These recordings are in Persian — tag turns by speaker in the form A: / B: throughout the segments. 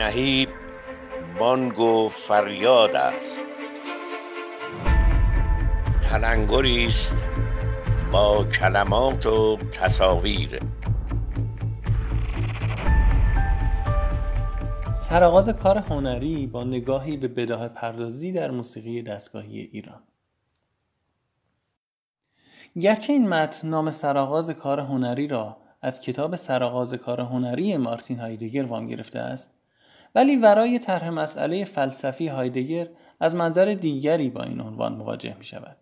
A: نهیب بانگ و فریاد است. تلنگری است با کلمات و تصاویر.
B: سرآغاز کار هنری با نگاهی به بداه پردازی در موسیقی دستگاهی ایران. گرچه این متن نام سرآغاز کار هنری را از کتاب سرآغاز کار هنری مارتین هایدگر وام گرفته است ولی ورای طرح مسئله فلسفی هایدگر از منظر دیگری با این عنوان مواجه می شود.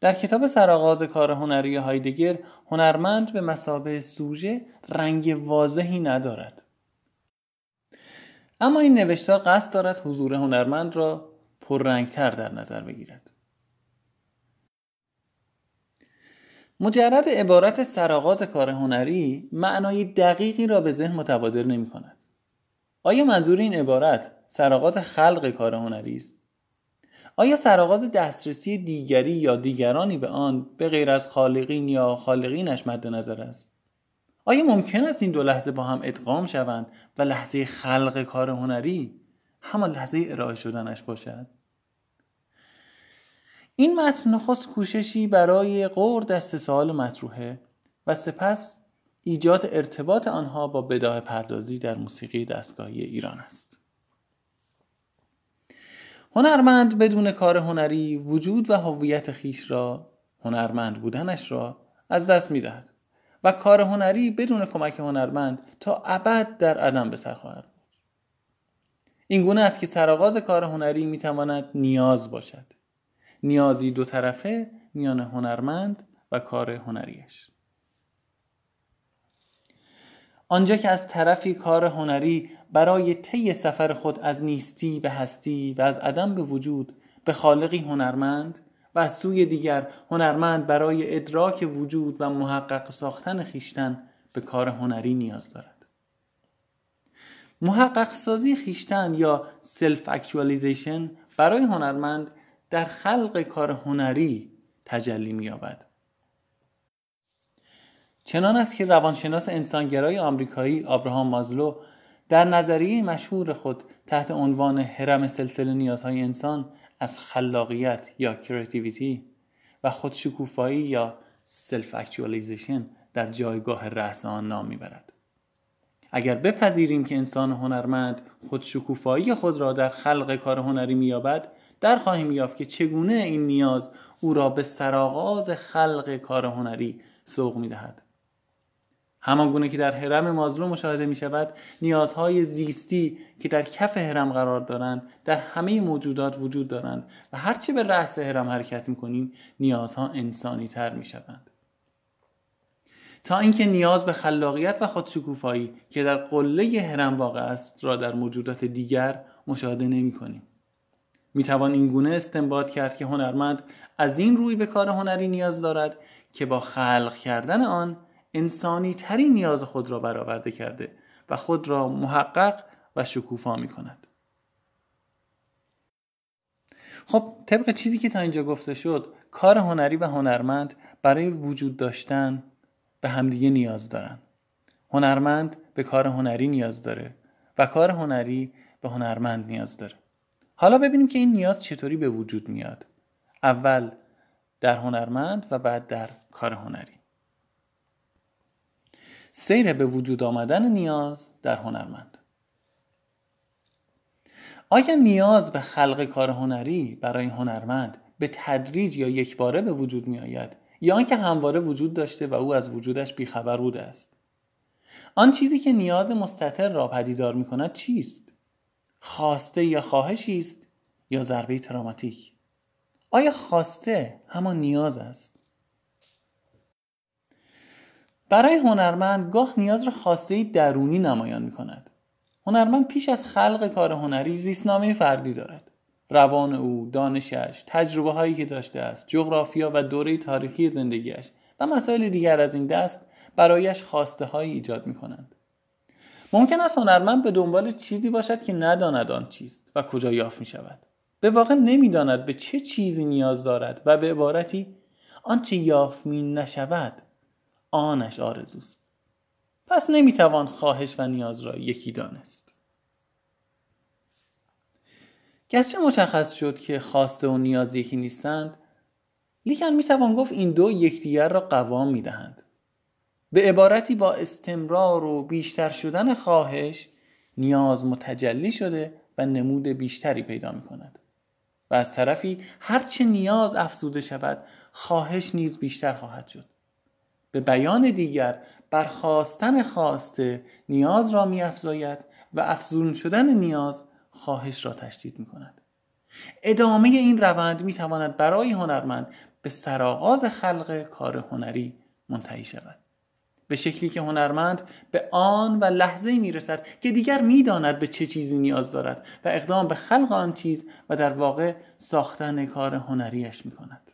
B: در کتاب سرآغاز کار هنری هایدگر هنرمند به مسابه سوژه رنگ واضحی ندارد. اما این نوشتار قصد دارد حضور هنرمند را پررنگتر در نظر بگیرد. مجرد عبارت سرآغاز کار هنری معنای دقیقی را به ذهن متبادر نمی کند. آیا منظور این عبارت سرآغاز خلق کار هنری است؟ آیا سرآغاز دسترسی دیگری یا دیگرانی به آن به غیر از خالقین یا خالقینش مد نظر است؟ آیا ممکن است این دو لحظه با هم ادغام شوند و لحظه خلق کار هنری همان لحظه ارائه شدنش باشد؟ این متن نخست کوششی برای غور دست سوال مطروحه و سپس ایجاد ارتباط آنها با بداه پردازی در موسیقی دستگاهی ایران است. هنرمند بدون کار هنری وجود و هویت خیش را هنرمند بودنش را از دست می دهد و کار هنری بدون کمک هنرمند تا ابد در عدم به سر خواهد این گونه است که سرآغاز کار هنری می تواند نیاز باشد. نیازی دو طرفه میان هنرمند و کار هنریش آنجا که از طرفی کار هنری برای طی سفر خود از نیستی به هستی و از عدم به وجود به خالقی هنرمند و از سوی دیگر هنرمند برای ادراک وجود و محقق ساختن خیشتن به کار هنری نیاز دارد. محقق سازی خویشتن یا self-actualization برای هنرمند در خلق کار هنری تجلی می‌یابد. چنان است که روانشناس انسانگرای آمریکایی آبراهام مازلو در نظریه مشهور خود تحت عنوان هرم سلسله نیازهای انسان از خلاقیت یا creativity و خودشکوفایی یا self-actualization در جایگاه رأس آن نام می‌برد. اگر بپذیریم که انسان هنرمند خودشکوفایی خود را در خلق کار هنری مییابد در خواهیم یافت که چگونه این نیاز او را به سرآغاز خلق کار هنری سوق می‌دهد. همان گونه که در هرم مازلو مشاهده می شود نیازهای زیستی که در کف هرم قرار دارند در همه موجودات وجود دارند و هرچه به رأس هرم حرکت می کنیم نیازها انسانی تر می شوند تا اینکه نیاز به خلاقیت و خودشکوفایی که در قله حرم واقع است را در موجودات دیگر مشاهده نمی کنیم می توان این گونه استنباط کرد که هنرمند از این روی به کار هنری نیاز دارد که با خلق کردن آن انسانی ترین نیاز خود را برآورده کرده و خود را محقق و شکوفا می کند. خب طبق چیزی که تا اینجا گفته شد کار هنری و هنرمند برای وجود داشتن به همدیگه نیاز دارن. هنرمند به کار هنری نیاز داره و کار هنری به هنرمند نیاز داره. حالا ببینیم که این نیاز چطوری به وجود میاد. اول در هنرمند و بعد در کار هنری. سیر به وجود آمدن نیاز در هنرمند. آیا نیاز به خلق کار هنری برای هنرمند به تدریج یا یکباره به وجود می آید یا آنکه همواره وجود داشته و او از وجودش بیخبر بوده است؟ آن چیزی که نیاز مستطر را پدیدار می کند چیست؟ خواسته یا خواهشی است یا ضربه تراماتیک؟ آیا خواسته همان نیاز است؟ برای هنرمند گاه نیاز را خواسته درونی نمایان می کند. هنرمند پیش از خلق کار هنری زیستنامه فردی دارد. روان او، دانشش، تجربه هایی که داشته است، جغرافیا و دوره تاریخی زندگیش و مسائل دیگر از این دست برایش خواسته هایی ایجاد می کنند. ممکن است هنرمند به دنبال چیزی باشد که نداند آن چیست و کجا یافت می شود. به واقع نمی‌داند به چه چیزی نیاز دارد و به عبارتی آنچه یافت می نشود آنش آرزوست. پس نمی‌توان خواهش و نیاز را یکی دانست. گرچه مشخص شد که خواسته و نیاز یکی نیستند لیکن می‌توان گفت این دو یکدیگر را قوام می‌دهند. به عبارتی با استمرار و بیشتر شدن خواهش نیاز متجلی شده و نمود بیشتری پیدا می کند و از طرفی هرچه نیاز افزوده شود خواهش نیز بیشتر خواهد شد. به بیان دیگر برخواستن خواسته نیاز را می افزاید و افزون شدن نیاز خواهش را تشدید می کند ادامه این روند می تواند برای هنرمند به سرآغاز خلق کار هنری منتهی شود به شکلی که هنرمند به آن و لحظه می رسد که دیگر می داند به چه چیزی نیاز دارد و اقدام به خلق آن چیز و در واقع ساختن کار هنریش می کند.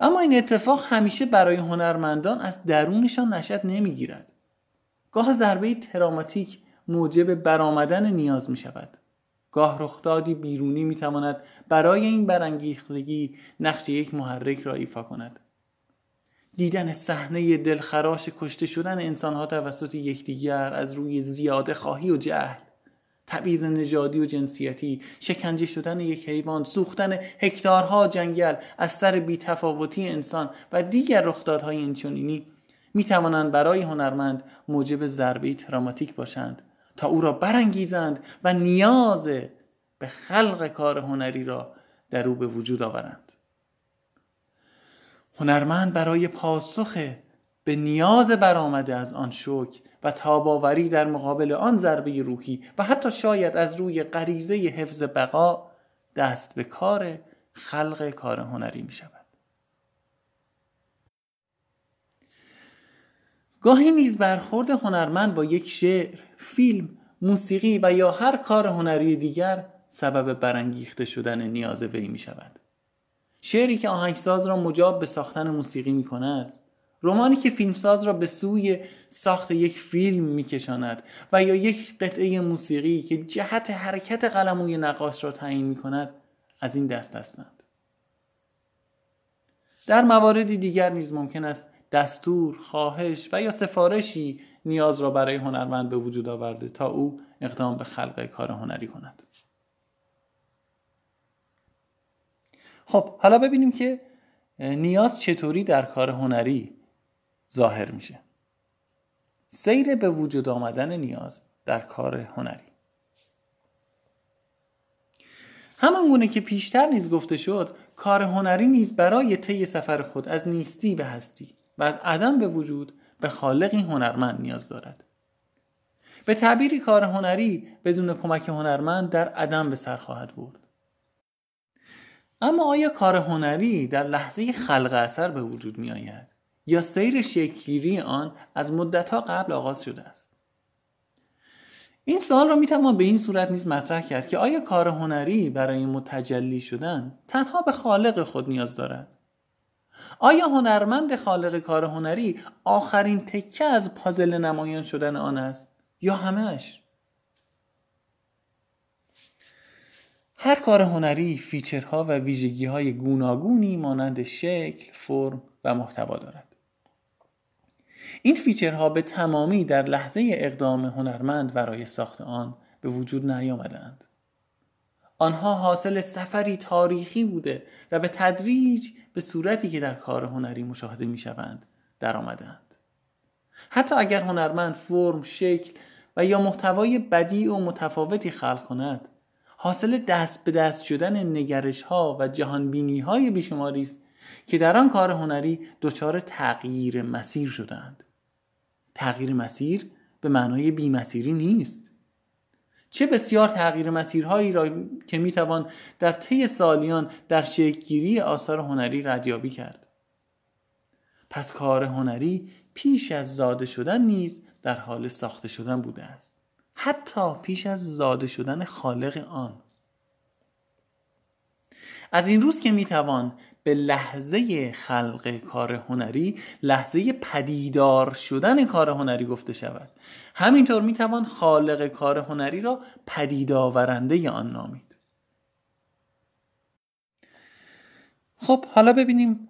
B: اما این اتفاق همیشه برای هنرمندان از درونشان نشد نمی گیرد. گاه ضربه تراماتیک موجب برآمدن نیاز می شود. گاه رخدادی بیرونی می تواند برای این برانگیختگی نقش یک محرک را ایفا کند. دیدن صحنه دلخراش کشته شدن انسانها توسط یکدیگر از روی زیاده خواهی و جهل تبعیض نژادی و جنسیتی شکنجه شدن یک حیوان سوختن هکتارها جنگل از سر بیتفاوتی انسان و دیگر رخدادهای اینچنینی می توانند برای هنرمند موجب ضربه تراماتیک باشند تا او را برانگیزند و نیاز به خلق کار هنری را در او به وجود آورند. هنرمند برای پاسخ به نیاز برآمده از آن شوک و تاباوری در مقابل آن ضربه روحی و حتی شاید از روی غریزه حفظ بقا دست به کار خلق کار هنری می شود. گاهی نیز برخورد هنرمند با یک شعر، فیلم، موسیقی و یا هر کار هنری دیگر سبب برانگیخته شدن نیاز وی می شود. شعری که آهنگساز را مجاب به ساختن موسیقی می کند رومانی که فیلمساز را به سوی ساخت یک فیلم میکشاند و یا یک قطعه موسیقی که جهت حرکت قلموی نقاش را تعیین می کند از این دست هستند. در مواردی دیگر نیز ممکن است دستور، خواهش و یا سفارشی نیاز را برای هنرمند به وجود آورده تا او اقدام به خلق کار هنری کند. خب حالا ببینیم که نیاز چطوری در کار هنری ظاهر میشه. سیر به وجود آمدن نیاز در کار هنری. همان گونه که پیشتر نیز گفته شد کار هنری نیز برای طی سفر خود از نیستی به هستی و از عدم به وجود به خالقی هنرمند نیاز دارد. به تعبیری کار هنری بدون کمک هنرمند در عدم به سر خواهد برد. اما آیا کار هنری در لحظه خلق اثر به وجود می آید یا سیر شکلگیری آن از مدتها قبل آغاز شده است. این سوال را می‌توان به این صورت نیز مطرح کرد که آیا کار هنری برای متجلی شدن تنها به خالق خود نیاز دارد؟ آیا هنرمند خالق کار هنری آخرین تکه از پازل نمایان شدن آن است یا همهش هر کار هنری فیچرها و ویژگی های گوناگونی مانند شکل، فرم و محتوا دارد. این فیچرها به تمامی در لحظه اقدام هنرمند برای ساخت آن به وجود نیامدند. آنها حاصل سفری تاریخی بوده و به تدریج به صورتی که در کار هنری مشاهده می شوند در آمدند. حتی اگر هنرمند فرم، شکل و یا محتوای بدی و متفاوتی خلق کند حاصل دست به دست شدن نگرش ها و جهان بینی های بیشماری است که در آن کار هنری دچار تغییر مسیر شدند. تغییر مسیر به معنای بیمسیری نیست. چه بسیار تغییر مسیرهایی را که می‌توان در طی سالیان در شکلگیری آثار هنری ردیابی کرد. پس کار هنری پیش از زاده شدن نیز در حال ساخته شدن بوده است. حتی پیش از زاده شدن خالق آن. از این روز که می‌توان به لحظه خلق کار هنری لحظه پدیدار شدن کار هنری گفته شود. همینطور می‌توان خالق کار هنری را پدیدآورنده آن نامید. خب حالا ببینیم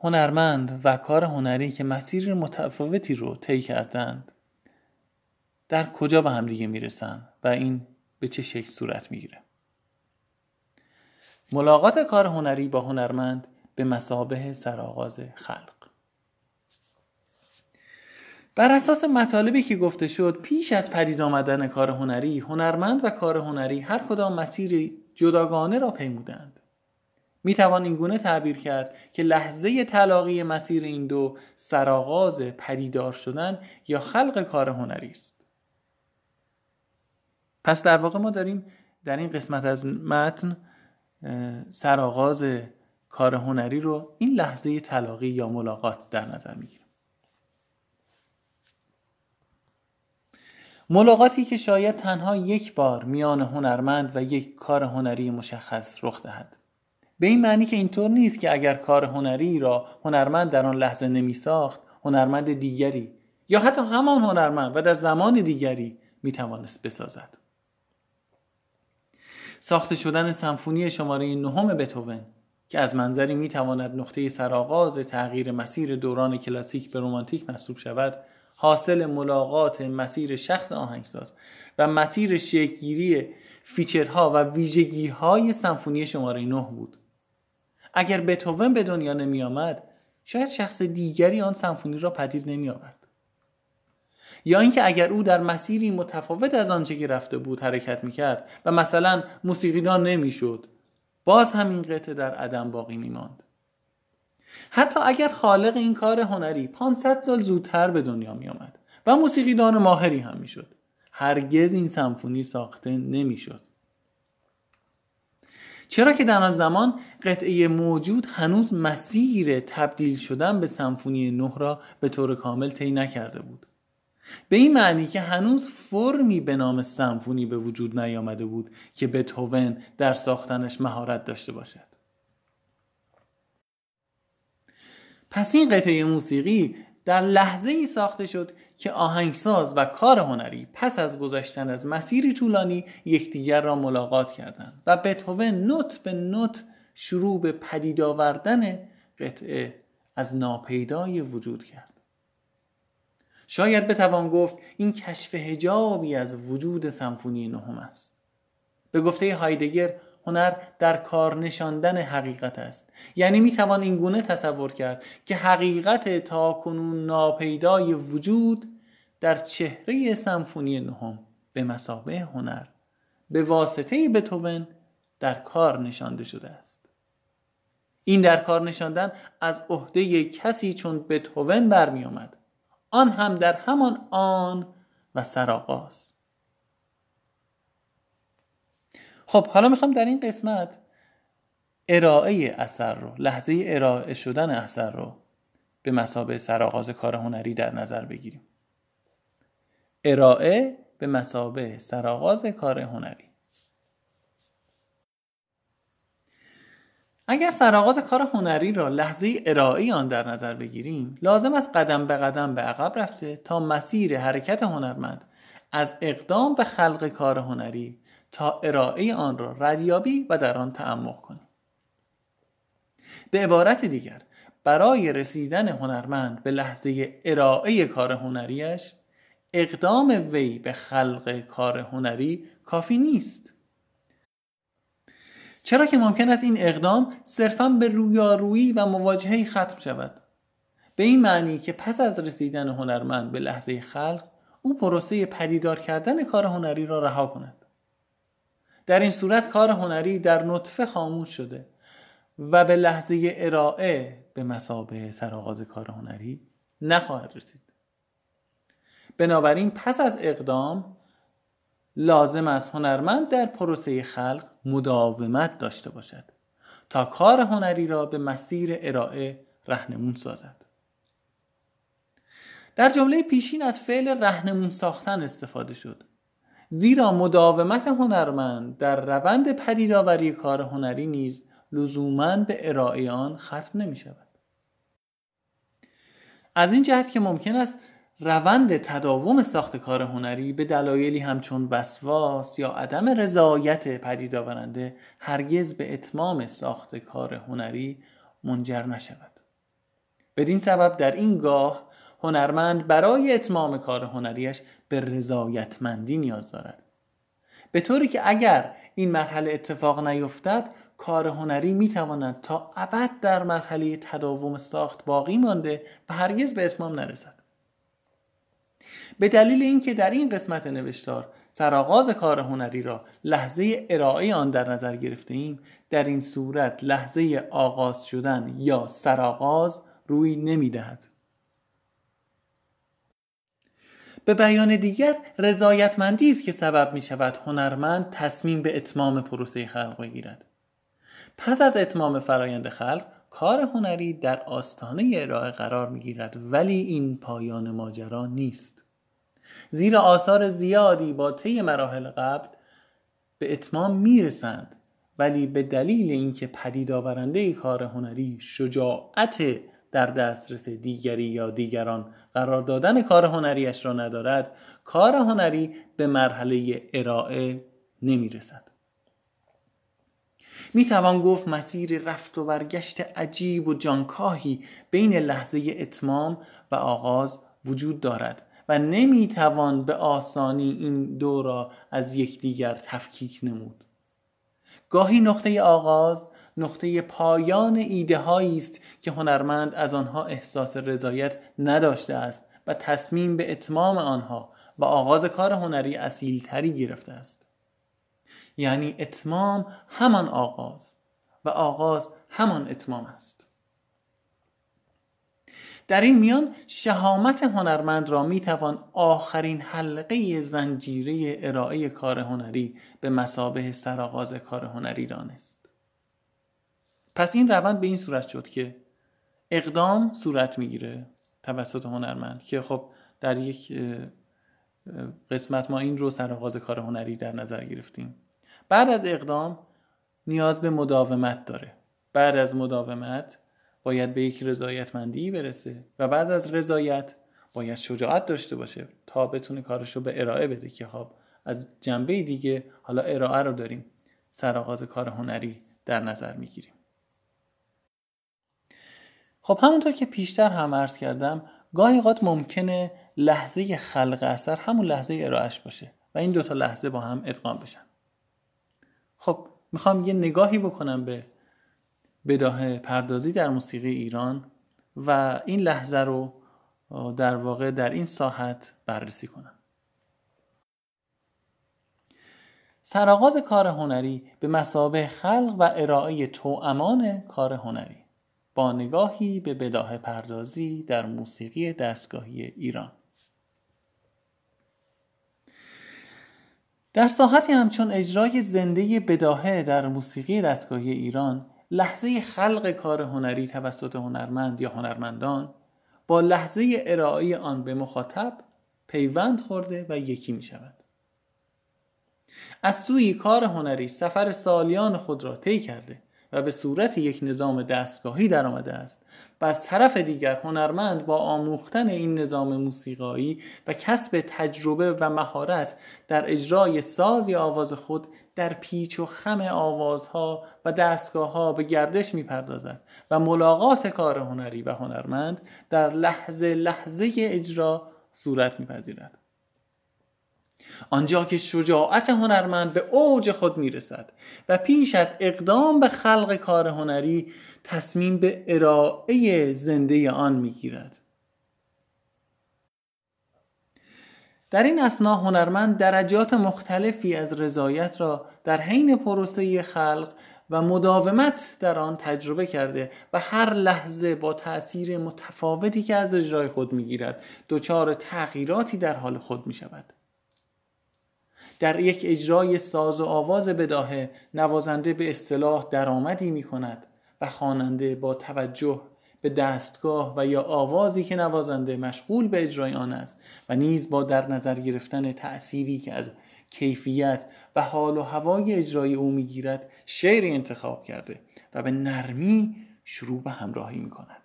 B: هنرمند و کار هنری که مسیر متفاوتی رو طی کردند در کجا به همدیگه می‌رسن و این به چه شکل صورت می‌گیره؟ ملاقات کار هنری با هنرمند به مسابه سرآغاز خلق. بر اساس مطالبی که گفته شد پیش از پدید آمدن کار هنری هنرمند و کار هنری هر کدام مسیر جداگانه را پیمودند. می توان این گونه تعبیر کرد که لحظه تلاقی مسیر این دو سرآغاز پدیدار شدن یا خلق کار هنری است. پس در واقع ما داریم در این قسمت از متن سرآغاز کار هنری رو این لحظه تلاقی یا ملاقات در نظر می‌گیریم. ملاقاتی که شاید تنها یک بار میان هنرمند و یک کار هنری مشخص رخ دهد. به این معنی که اینطور نیست که اگر کار هنری را هنرمند در آن لحظه نمی ساخت هنرمند دیگری یا حتی همان هنرمند و در زمان دیگری می توانست بسازد. ساخته شدن سمفونی شماره نهم بتوون که از منظری می تواند نقطه سرآغاز تغییر مسیر دوران کلاسیک به رومانتیک محسوب شود حاصل ملاقات مسیر شخص آهنگساز و مسیر شکلگیری فیچرها و ویژگی های سمفونی شماره 9 بود. اگر بتوون به دنیا نمی آمد شاید شخص دیگری آن سمفونی را پدید نمی آورد یا اینکه اگر او در مسیری متفاوت از آنچه که رفته بود حرکت می‌کرد و مثلا موسیقیدان نمی‌شد باز همین قطعه در عدم باقی میماند. حتی اگر خالق این کار هنری 500 سال زودتر به دنیا می آمد و موسیقیدان ماهری هم می‌شد هرگز این سمفونی ساخته نمی‌شد. چرا که در آن زمان قطعه موجود هنوز مسیر تبدیل شدن به سمفونی نه را به طور کامل طی نکرده بود. به این معنی که هنوز فرمی به نام سمفونی به وجود نیامده بود که بتهوون در ساختنش مهارت داشته باشد. پس این قطعه موسیقی در لحظه ای ساخته شد که آهنگساز و کار هنری پس از گذشتن از مسیری طولانی یکدیگر را ملاقات کردند و بتهوون نوت به نوت شروع به پدید آوردن قطعه از ناپیدای وجود کرد. شاید بتوان گفت این کشف هجابی از وجود سمفونی نهم است. به گفته هایدگر هنر در کار نشاندن حقیقت است. یعنی می توان این گونه تصور کرد که حقیقت تا کنون ناپیدای وجود در چهره سمفونی نهم به مسابه هنر به واسطه بتوون در کار نشانده شده است. این در کار نشاندن از عهده کسی چون بتوون برمی آمد آن هم در همان آن و سرآغاز خب حالا می‌خوام در این قسمت ارائه اثر رو لحظه ارائه شدن اثر رو به مسابه سرآغاز کار هنری در نظر بگیریم. ارائه به مسابه سرآغاز کار هنری. اگر سرآغاز کار هنری را لحظه ارائه آن در نظر بگیریم لازم است قدم به قدم به عقب رفته تا مسیر حرکت هنرمند از اقدام به خلق کار هنری تا ارائه آن را ردیابی و در آن تعمق کنیم. به عبارت دیگر برای رسیدن هنرمند به لحظه ارائه کار هنریش اقدام وی به خلق کار هنری کافی نیست. چرا که ممکن است این اقدام صرفا به رویارویی و مواجهه ختم شود؟ به این معنی که پس از رسیدن هنرمند به لحظه خلق او پروسه پدیدار کردن کار هنری را رها کند. در این صورت کار هنری در نطفه خاموش شده و به لحظه ارائه به مسابه سرآغاز کار هنری نخواهد رسید. بنابراین پس از اقدام لازم است هنرمند در پروسه خلق مداومت داشته باشد تا کار هنری را به مسیر ارائه رهنمون سازد. در جمله پیشین از فعل رهنمون ساختن استفاده شد. زیرا مداومت هنرمند در روند پدیدآوری کار هنری نیز لزوما به ارائه آن ختم نمی شود از این جهت که ممکن است روند تداوم ساخت کار هنری به دلایلی همچون وسواس یا عدم رضایت پدید آورنده هرگز به اتمام ساخت کار هنری منجر نشود. بدین سبب در این گاه هنرمند برای اتمام کار هنریش به رضایتمندی نیاز دارد. به طوری که اگر این مرحله اتفاق نیفتد کار هنری می‌تواند تا ابد در مرحله تداوم ساخت باقی مانده و هرگز به اتمام نرسد. به دلیل اینکه در این قسمت نوشتار سرآغاز کار هنری را لحظه ارائه آن در نظر گرفته ایم در این صورت لحظه آغاز شدن یا سرآغاز روی نمی‌دهد. به بیان دیگر رضایتمندی است که سبب می شود هنرمند تصمیم به اتمام پروسه خلق بگیرد. پس از اتمام فرایند خلق کار هنری در آستانه ارائه قرار می گیرد ولی این پایان ماجرا نیست. زیرا آثار زیادی با طی مراحل قبل به اتمام می‌رسند ولی به دلیل اینکه پدید آورنده کار هنری شجاعت در دسترس دیگری یا دیگران قرار دادن کار هنریش را ندارد کار هنری به مرحله ارائه نمی رسد می توان گفت مسیر رفت و برگشت عجیب و جانکاهی بین لحظه اتمام و آغاز وجود دارد. و نمی توان به آسانی این دو را از یکدیگر تفکیک نمود. گاهی نقطه آغاز نقطه پایان ایده است که هنرمند از آنها احساس رضایت نداشته است و تصمیم به اتمام آنها و آغاز کار هنری اصیلتری گرفته است. یعنی اتمام همان آغاز و آغاز همان اتمام است. در این میان شهامت هنرمند را می توان آخرین حلقه زنجیره ارائه کار هنری به مسابه سرآغاز کار هنری دانست. پس این روند به این صورت شد که اقدام صورت می‌گیره توسط هنرمند که خب در یک قسمت ما این رو سرآغاز کار هنری در نظر گرفتیم. بعد از اقدام نیاز به مداومت داره. بعد از مداومت باید به یک رضایتمندی برسه و بعد از رضایت باید شجاعت داشته باشه تا بتونه کارش رو به ارائه بده که خب از جنبه دیگه حالا ارائه رو داریم. سرآغاز کار هنری در نظر می‌گیریم. خب همونطور که پیشتر هم عرض کردم گاهی اوقات ممکنه لحظه خلق اثر همون لحظه ارائهش باشه و این دوتا لحظه با هم ادغام بشن. خب می‌خوام یه نگاهی بکنم به بداه پردازی در موسیقی ایران و این لحظه رو در واقع در این ساحت بررسی کنم. سرآغاز کار هنری به مسابه خلق و ارائه توامان کار هنری با نگاهی به بداه پردازی در موسیقی دستگاهی ایران. در ساحتی همچون اجرای زنده بداهه در موسیقی دستگاهی ایران لحظه خلق کار هنری توسط هنرمند یا هنرمندان با لحظه ارائه آن به مخاطب پیوند خورده و یکی می شود. از سوی کار هنری سفر سالیان خود را طی کرده و به صورت یک نظام دستگاهی در آمده است و از طرف دیگر هنرمند با آموختن این نظام موسیقایی و کسب تجربه و مهارت در اجرای ساز یا آواز خود در پیچ و خم آوازها و دستگاه به گردش می پردازد و ملاقات کار هنری و هنرمند در لحظه لحظه اجرا صورت میپذیرد. آنجا که شجاعت هنرمند به اوج خود می‌رسد و پیش از اقدام به خلق کار هنری تصمیم به ارائه زنده آن می‌گیرد در این اسنا هنرمند درجات مختلفی از رضایت را در حین پروسه خلق و مداومت در آن تجربه کرده و هر لحظه با تأثیر متفاوتی که از اجرای خود می‌گیرد دچار تغییراتی در حال خود می شود. در یک اجرای ساز و آواز بداهه نوازنده به اصطلاح درآمدی می کند و خواننده با توجه به دستگاه و یا آوازی که نوازنده مشغول به اجرای آن است و نیز با در نظر گرفتن تأثیری که از کیفیت و حال و هوای اجرای او می‌گیرد شعری انتخاب کرده و به نرمی شروع به همراهی می کند.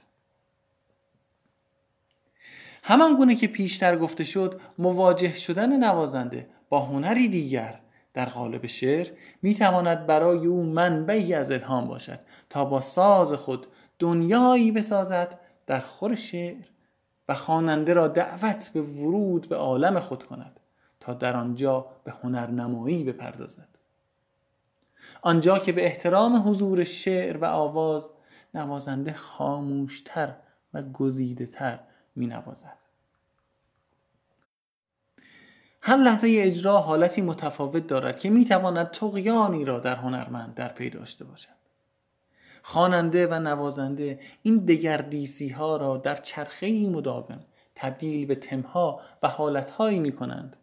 B: همان گونه که پیشتر گفته شد مواجه شدن نوازنده با هنری دیگر در قالب شعر می تواند برای او منبعی از الهام باشد تا با ساز خود دنیایی بسازد در خور شعر و خواننده را دعوت به ورود به عالم خود کند تا در آنجا به هنرنمایی بپردازد آنجا که به احترام حضور شعر و آواز نوازنده خاموشتر و گزیده تر می نوازد. هر لحظه اجرا حالتی متفاوت دارد که می تواند تقیانی را در هنرمند در پی داشته باشد. خواننده و نوازنده این دگردیسی ها را در چرخه مداوم تبدیل به تمها و حالتهایی می کنند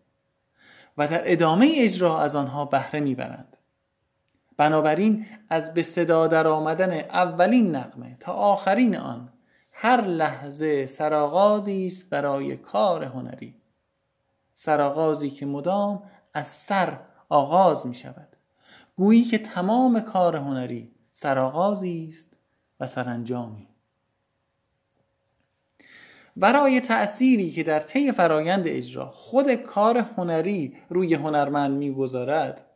B: و در ادامه اجرا از آنها بهره می‌برند. بنابراین از به صدا در آمدن اولین نقمه تا آخرین آن هر لحظه سرآغازی است برای کار هنری سرآغازی که مدام از سر آغاز می شود. گویی که تمام کار هنری سرآغازی است و سرانجامی. ورای تأثیری که در طی فرایند اجرا خود کار هنری روی هنرمند می‌گذارد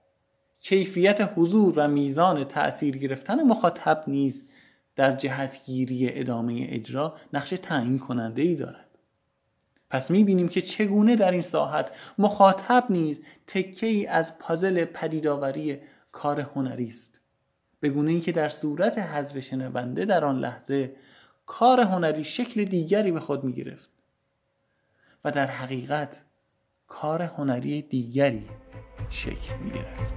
B: کیفیت حضور و میزان تأثیر گرفتن مخاطب نیز در جهتگیری ادامه اجرا نقش تعیین کننده ای دارد. پس می‌بینیم که چگونه در این ساحت مخاطب نیز تکه ای از پازل پدیدآوری کار هنری است. به گونه ای که در صورت حذف شنونده در آن لحظه کار هنری شکل دیگری به خود می و در حقیقت کار هنری دیگری شکل می گرفت